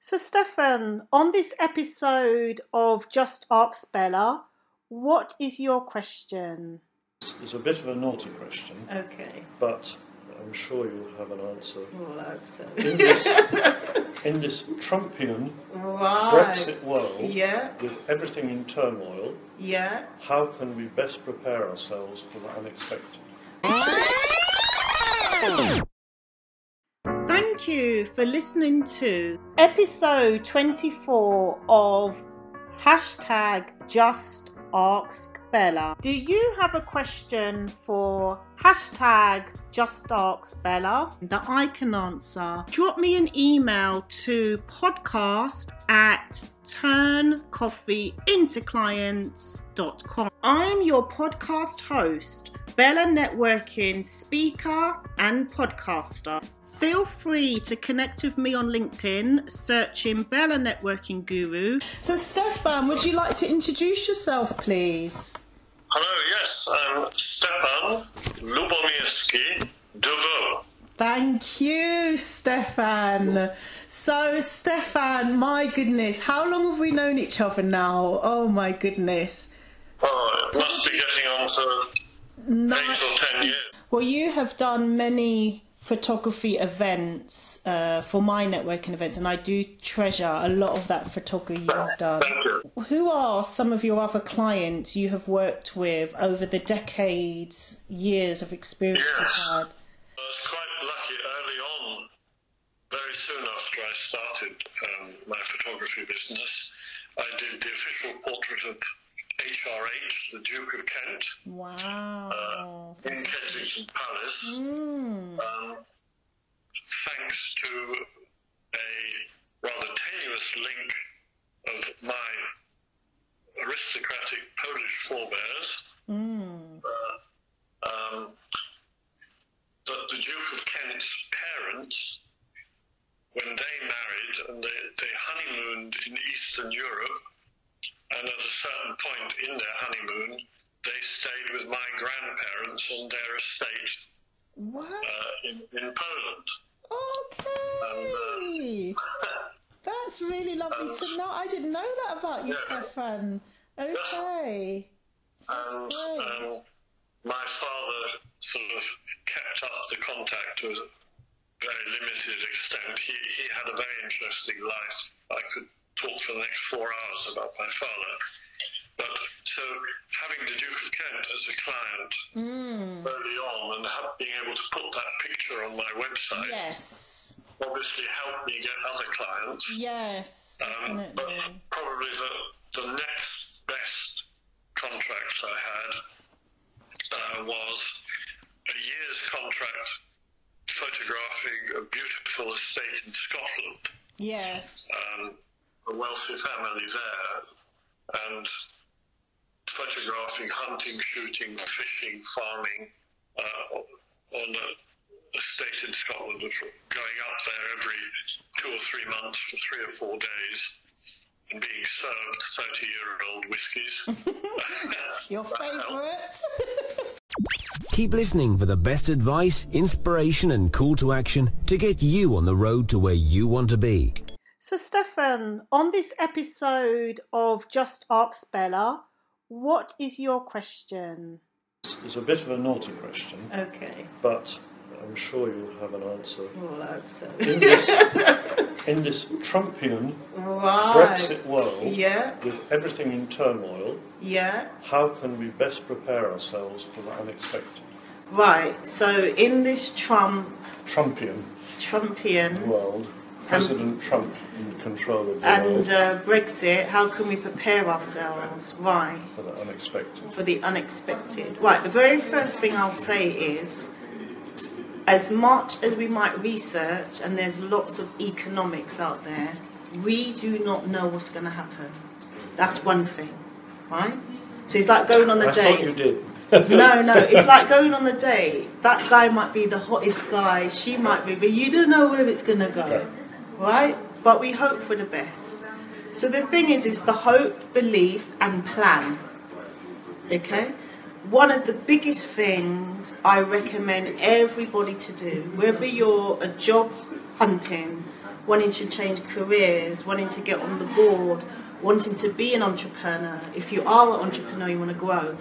So, Stefan, on this episode of Just Ask Bella, what is your question? It's a bit of a naughty question, Okay. but I'm sure you'll have an answer. Well, I hope so. In this, in this Trumpian Right. Brexit world, Yeah, with everything in turmoil, yeah. how can we best prepare ourselves for the unexpected? For listening to episode 24 of hashtag Just Ask Bella. Do you have a question for hashtag Just Ask Bella that I can answer? Drop me an email to podcast at turncoffeeintoclients.com. I'm your podcast host, Bella Networking speaker and podcaster. Feel free to connect with me on LinkedIn, searching Bella Networking Guru. So, Stefan, would you like to introduce yourself, please? Hello, yes, I'm Stefan Lubomirski Deveau. Thank you, Stefan. So, Stefan, my goodness, how long have we known each other now? Oh, my goodness. Oh, it must be getting on to Nine- eight or ten years. Well, you have done many photography events uh, for my networking events, and I do treasure a lot of that photography you've done. Thank you. Who are some of your other clients you have worked with over the decades, years of experience Yes. you've had? I was quite lucky early on, very soon after I started um, my photography business. I did the official portrait of HRH, the Duke of Kent, Wow. in Kensington Palace. Mm. um, thanks to a rather tenuous link of my aristocratic Polish forebears, Mm. um, that the Duke of Kent's parents, when they married and they, they honeymooned in Eastern Europe, and at a certain point in their honeymoon, they stayed with my grandparents on their estate What? uh, in, in Poland. Okay. That's really lovely to know. I didn't know that about you, Yeah. Stefan. Okay. and great. um, my father sort of kept up the contact to a very limited extent. He, he had a very interesting life. I could talk for the next four hours about my father. But so having the Duke of Kent as a client Mm. early on and ha- being able to put that picture on my website Yes. obviously helped me get other clients. Yes. Um, but probably the, the next best contract I had uh, was photographing a beautiful estate in Scotland, Yes. um, a wealthy family there, and photographing hunting, shooting, fishing, farming uh, on a estate in Scotland, of going up there every two or three months for three or four days and being served 30 year old whiskies. Your favourite? Keep listening for the best advice, inspiration, and call to action to get you on the road to where you want to be. so, Stefan, on this episode of Just Ask Bella, what is your question? It's a bit of a naughty question, Okay. but I'm sure you'll have an answer. Well, I hope so. In this, in this Trumpian Right. Brexit world, Yeah. with everything in turmoil, Yeah. how can we best prepare ourselves for the unexpected? Right. So, in this Trump Trumpian Trumpian world, President Trump in control of the and world uh, Brexit, how can we prepare ourselves? Right. for the unexpected. for the unexpected. Right, the very first thing I'll say is as much as we might research, and there's lots of economics out there, we do not know what's going to happen. That's one thing, right? So it's like going on a I thought you did. No, no, it's like going on the date. That guy might be the hottest guy, she might be, but you don't know where it's going to go, right? But we hope for the best. So the thing is, is the hope, belief, and plan. Okay? One of the biggest things I recommend everybody to do, whether you're a job hunting wanting to change careers, wanting to get on the board, wanting to be an entrepreneur, if you are an entrepreneur, you want to grow,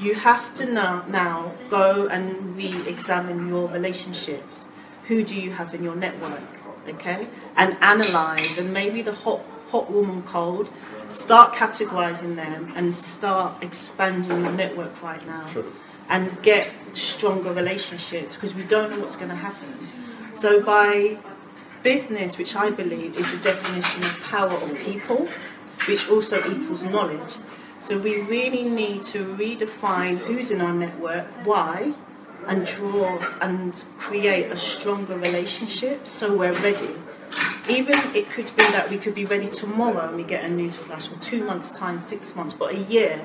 you have to now, now go and re examine your relationships. Who do you have in your network? Okay? And analyze, and maybe the hot, hot, warm, and cold, start categorizing them and start expanding your network right now. Sure. And get stronger relationships because we don't know what's going to happen. So, by business, which I believe is the definition of power of people, which also equals knowledge. So we really need to redefine who's in our network, why, and draw and create a stronger relationship so we're ready. Even it could be that we could be ready tomorrow and we get a news flash, or two months' time, six months, but a year.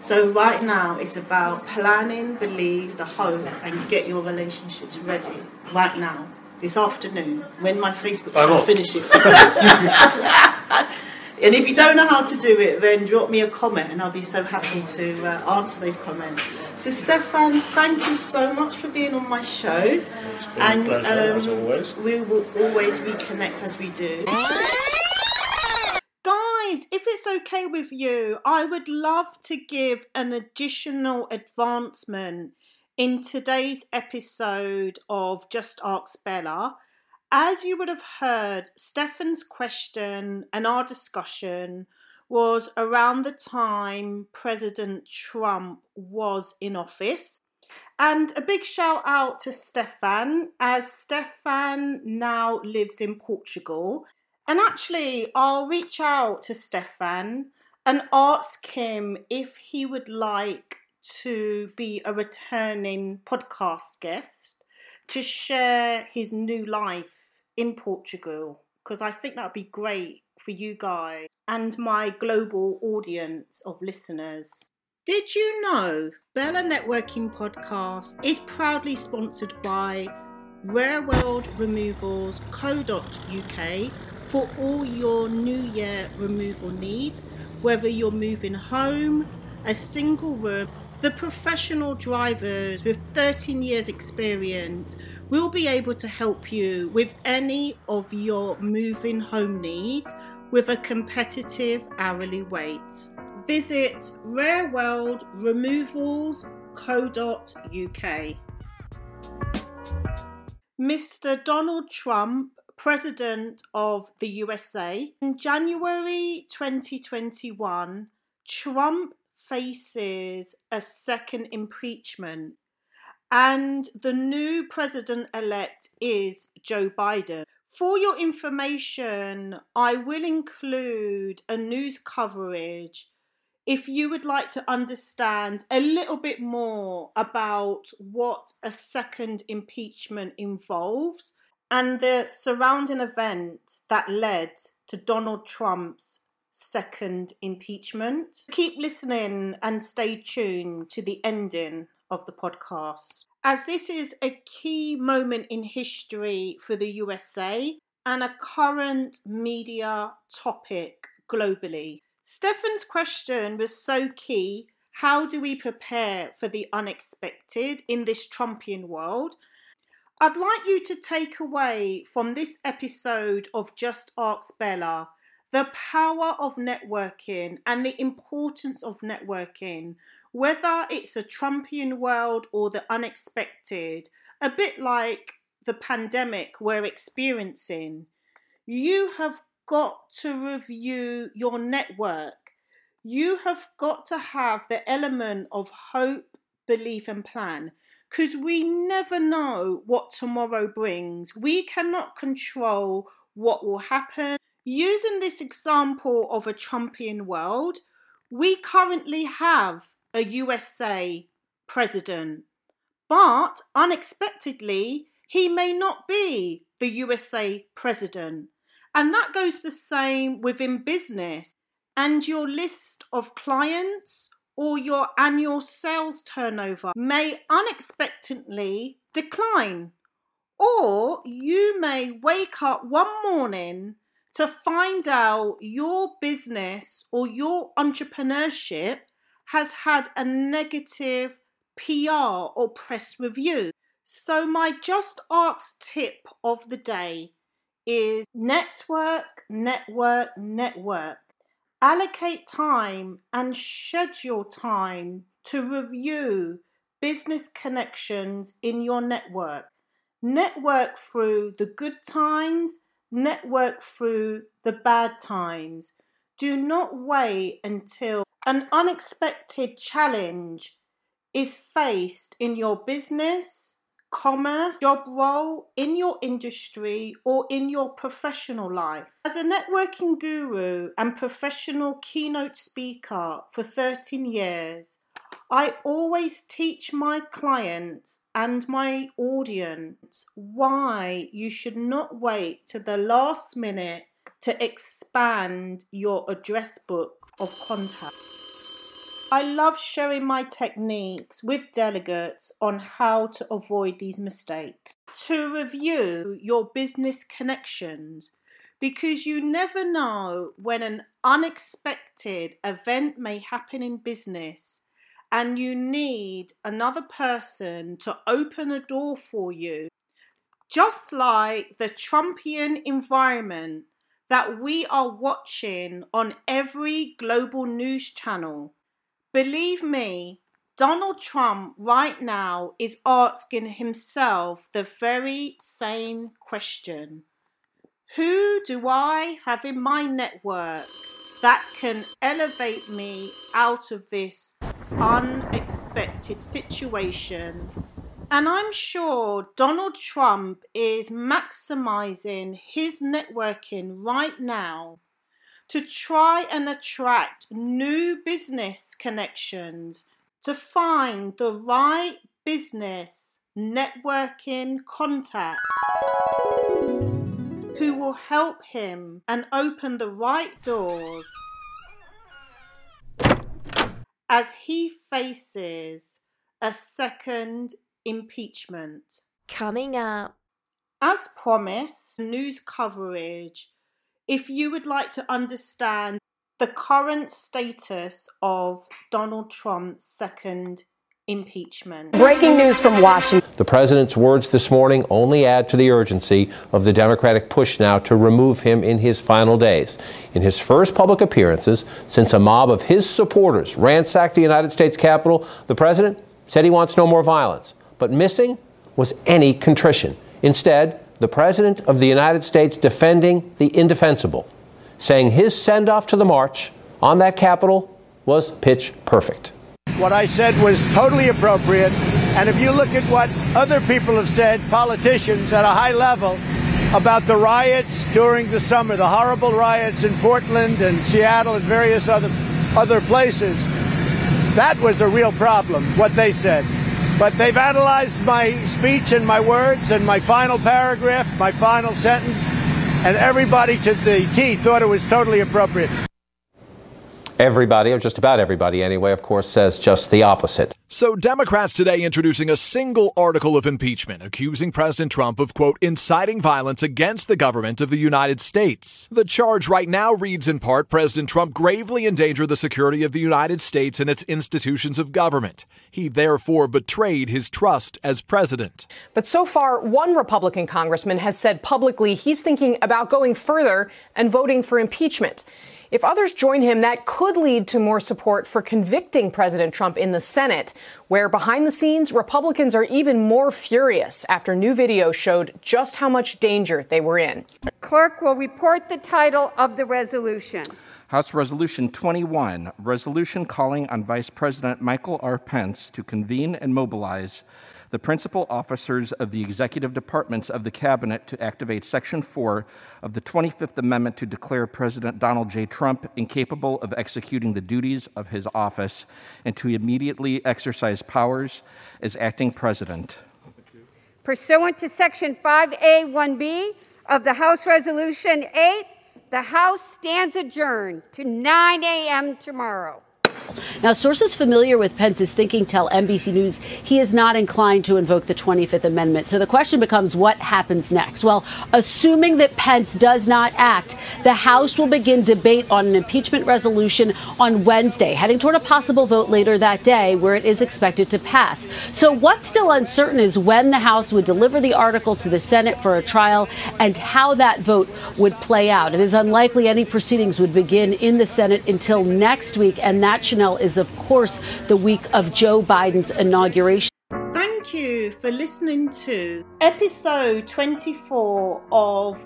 So right now it's about planning, believe, the hope, and get your relationships ready right now, this afternoon, when my Facebook finishes. And if you don't know how to do it, then drop me a comment and I'll be so happy to uh, answer those comments. So, Stefan, thank you so much for being on my show. And um, we will always reconnect as we do. Guys, if it's okay with you, I would love to give an additional advancement in today's episode of Just Ask Bella as you would have heard, Stefan's question and our discussion was around the time President Trump was in office. And a big shout out to Stefan, as Stefan now lives in Portugal. And actually, I'll reach out to Stefan and ask him if he would like to be a returning podcast guest to share his new life in Portugal because I think that would be great for you guys and my global audience of listeners. Did you know Bella Networking Podcast is proudly sponsored by Rare World Removals Co.uk for all your New Year removal needs, whether you're moving home, a single room, the professional drivers with 13 years experience will be able to help you with any of your moving home needs with a competitive hourly rate. Visit Rare World Removals rareworldremovals.co.uk. Mr. Donald Trump, President of the USA, in January 2021, Trump faces a second impeachment and the new president elect is Joe Biden. For your information, I will include a news coverage if you would like to understand a little bit more about what a second impeachment involves and the surrounding events that led to Donald Trump's second impeachment. Keep listening and stay tuned to the ending of the podcast, as this is a key moment in history for the USA and a current media topic globally. Stefan's question was so key. How do we prepare for the unexpected in this Trumpian world? I'd like you to take away from this episode of Just Ask Bella the power of networking and the importance of networking whether it's a Trumpian world or the unexpected, a bit like the pandemic we're experiencing, you have got to review your network. You have got to have the element of hope, belief, and plan because we never know what tomorrow brings. We cannot control what will happen. Using this example of a Trumpian world, we currently have a USA president. But unexpectedly, he may not be the USA president. And that goes the same within business. And your list of clients or your annual sales turnover may unexpectedly decline. Or you may wake up one morning to find out your business or your entrepreneurship has had a negative PR or press review. So, my Just Ask tip of the day is network, network, network. Allocate time and schedule time to review business connections in your network. Network through the good times, network through the bad times. Do not wait until an unexpected challenge is faced in your business, commerce, job role, in your industry, or in your professional life. As a networking guru and professional keynote speaker for 13 years, I always teach my clients and my audience why you should not wait to the last minute to expand your address book of contacts. I love sharing my techniques with delegates on how to avoid these mistakes. To review your business connections because you never know when an unexpected event may happen in business and you need another person to open a door for you. Just like the Trumpian environment that we are watching on every global news channel. Believe me, Donald Trump right now is asking himself the very same question Who do I have in my network that can elevate me out of this unexpected situation? And I'm sure Donald Trump is maximizing his networking right now to try and attract new business connections to find the right business networking contact who will help him and open the right doors as he faces a second impeachment. Coming up. As promised, news coverage. If you would like to understand the current status of Donald Trump's second impeachment. Breaking news from Washington. The president's words this morning only add to the urgency of the Democratic push now to remove him in his final days. In his first public appearances since a mob of his supporters ransacked the United States Capitol, the president said he wants no more violence. But missing was any contrition. Instead, the President of the United States defending the indefensible, saying his send off to the march on that Capitol was pitch perfect. What I said was totally appropriate. And if you look at what other people have said, politicians at a high level, about the riots during the summer, the horrible riots in Portland and Seattle and various other, other places, that was a real problem, what they said. But they've analyzed my speech and my words and my final paragraph, my final sentence, and everybody to the T thought it was totally appropriate. Everybody, or just about everybody anyway, of course, says just the opposite. So, Democrats today introducing a single article of impeachment accusing President Trump of, quote, inciting violence against the government of the United States. The charge right now reads in part President Trump gravely endangered the security of the United States and its institutions of government. He therefore betrayed his trust as president. But so far, one Republican congressman has said publicly he's thinking about going further and voting for impeachment. If others join him, that could lead to more support for convicting President Trump in the Senate, where behind the scenes, Republicans are even more furious after new video showed just how much danger they were in. Clerk will report the title of the resolution. House Resolution 21, resolution calling on Vice President Michael R. Pence to convene and mobilize the principal officers of the executive departments of the cabinet to activate Section 4 of the 25th Amendment to declare President Donald J. Trump incapable of executing the duties of his office and to immediately exercise powers as acting president. Pursuant to Section 5A1B of the House Resolution 8, the House stands adjourned to 9 a.m. tomorrow. Now, sources familiar with Pence's thinking tell NBC News he is not inclined to invoke the 25th Amendment. So the question becomes what happens next? Well, assuming that Pence does not act, the House will begin debate on an impeachment resolution on Wednesday, heading toward a possible vote later that day where it is expected to pass. So what's still uncertain is when the House would deliver the article to the Senate for a trial and how that vote would play out. It is unlikely any proceedings would begin in the Senate until next week, and that, Is, of course, the week of Joe Biden's inauguration. Thank you for listening to episode 24 of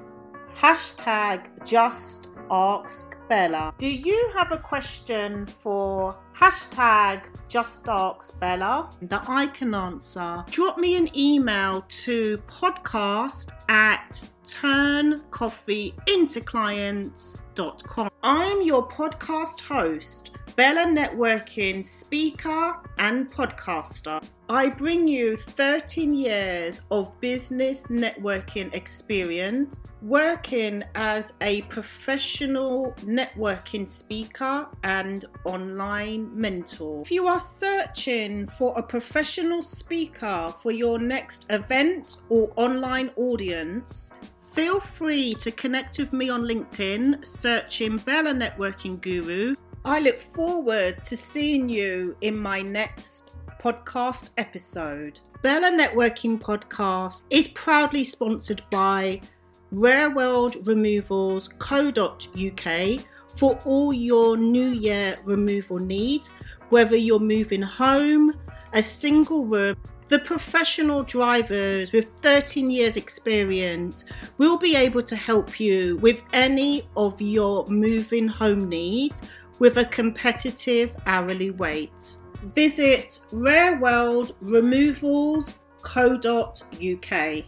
hashtag Just Ask Bella. Do you have a question for hashtag Just Ask Bella that I can answer? Drop me an email to podcast at turncoffeeintoclients.com. I'm your podcast host, Bella Networking speaker and podcaster. I bring you 13 years of business networking experience working as a professional networking speaker and online mentor. If you are searching for a professional speaker for your next event or online audience, Feel free to connect with me on LinkedIn, searching Bella Networking Guru. I look forward to seeing you in my next podcast episode. Bella Networking Podcast is proudly sponsored by Rare World Removals Co.uk for all your New Year removal needs, whether you're moving home, a single room, the professional drivers with 13 years experience will be able to help you with any of your moving home needs with a competitive hourly rate. Visit Rare World Removals co.uk.